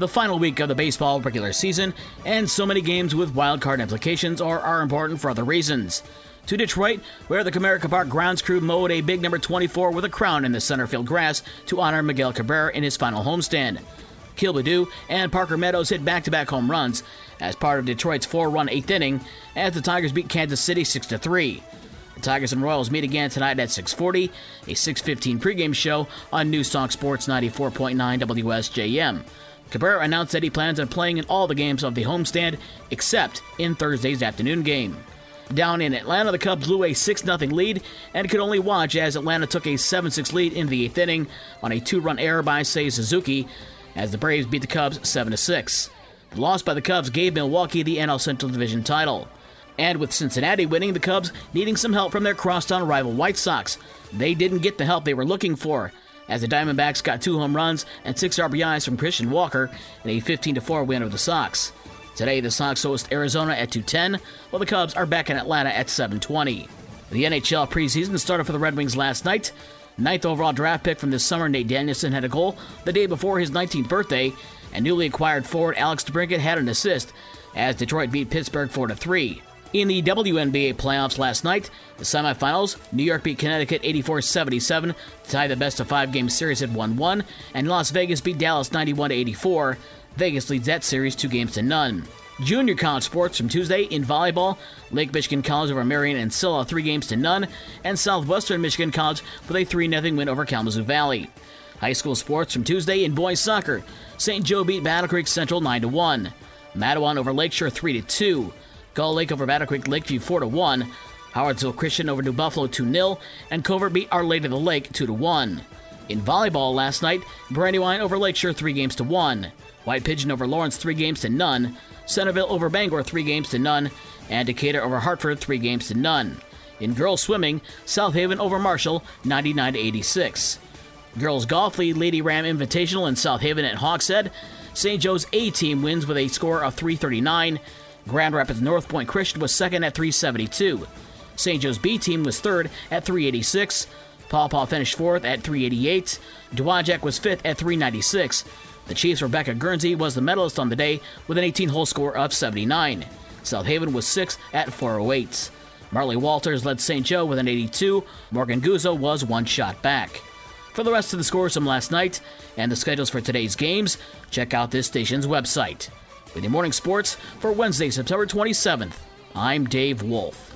The final week of the baseball regular season, and so many games with wild card implications or are important for other reasons. To Detroit, where the Comerica Park grounds crew mowed a big number 24 with a crown in the center field grass to honor Miguel Cabrera in his final homestand. Akil Baddoo and Parker Meadows hit back to back home runs as part of Detroit's four run eighth inning as the Tigers beat Kansas City 6 3. The Tigers and Royals meet again tonight at 6:40, a 6:15 pregame show on News Talk Sports 94.9 WSJM. Cabrera announced that he plans on playing in all the games of the homestand except in Thursday's afternoon game. Down in Atlanta, the Cubs blew a 6 0 lead and could only watch as Atlanta took a 7 6 lead in the eighth inning on a two run error by Seiya Suzuki as the Braves beat the Cubs 7 6. The loss by the Cubs gave Milwaukee the NL Central Division title. And with Cincinnati winning, the Cubs needing some help from their crosstown rival White Sox. They didn't get the help they were looking for, as the Diamondbacks got two home runs and six RBIs from Christian Walker in a 15 4 win over the Sox. Today, the Sox host Arizona at 2:10, while the Cubs are back in Atlanta at 7:20. The NHL preseason started for the Red Wings last night. Ninth overall draft pick from this summer, Nate Danielson had a goal the day before his 19th birthday, and newly acquired forward Alex DeBrincat had an assist as Detroit beat Pittsburgh 4 3. In the WNBA playoffs last night, the semifinals, New York beat Connecticut 84 77 to tie the best of five game series at 1 1, and Las Vegas beat Dallas 91 84. Vegas leads that series two games to none. Junior college sports from Tuesday in volleyball, Lake Michigan College over Marion and Ancilla three games to none, and Southwestern Michigan College with a 3 0 win over Kalamazoo Valley. High school sports from Tuesday in boys soccer, St. Joe beat Battle Creek Central 9 1, Mattawan over Lakeshore 3 2, Gull Lake over Battle Creek Lakeview 4 1, Howardsville Christian over New Buffalo 2 0, and Covert beat Our Lady of the Lake 2 1. In volleyball last night, Brandywine over Lakeshore 3 games to 1. White Pigeon over Lawrence 3 games to none, Centerville over Bangor 3 games to none, and Decatur over Hartford 3 games to none. In girls swimming, South Haven over Marshall 99 86. Girls golf lead Lady Ram Invitational in South Haven at Hawkshead. St. Joe's A team wins with a score of 339. Grand Rapids NorthPointe Christian was second at 372. St. Joe's B team was third at 386. Paw Paw finished fourth at 388. Dowagiac was fifth at 396. The Chiefs' Rebecca Guernsey was the medalist on the day with an 18 hole score of 79. South Haven was sixth at 408. Marley Walters led St. Joe with an 82. Morgan Guzzo was one shot back. For the rest of the scores from last night and the schedules for today's games, check out this station's website. With your morning sports for Wednesday, September 27th, I'm Dave Wolf.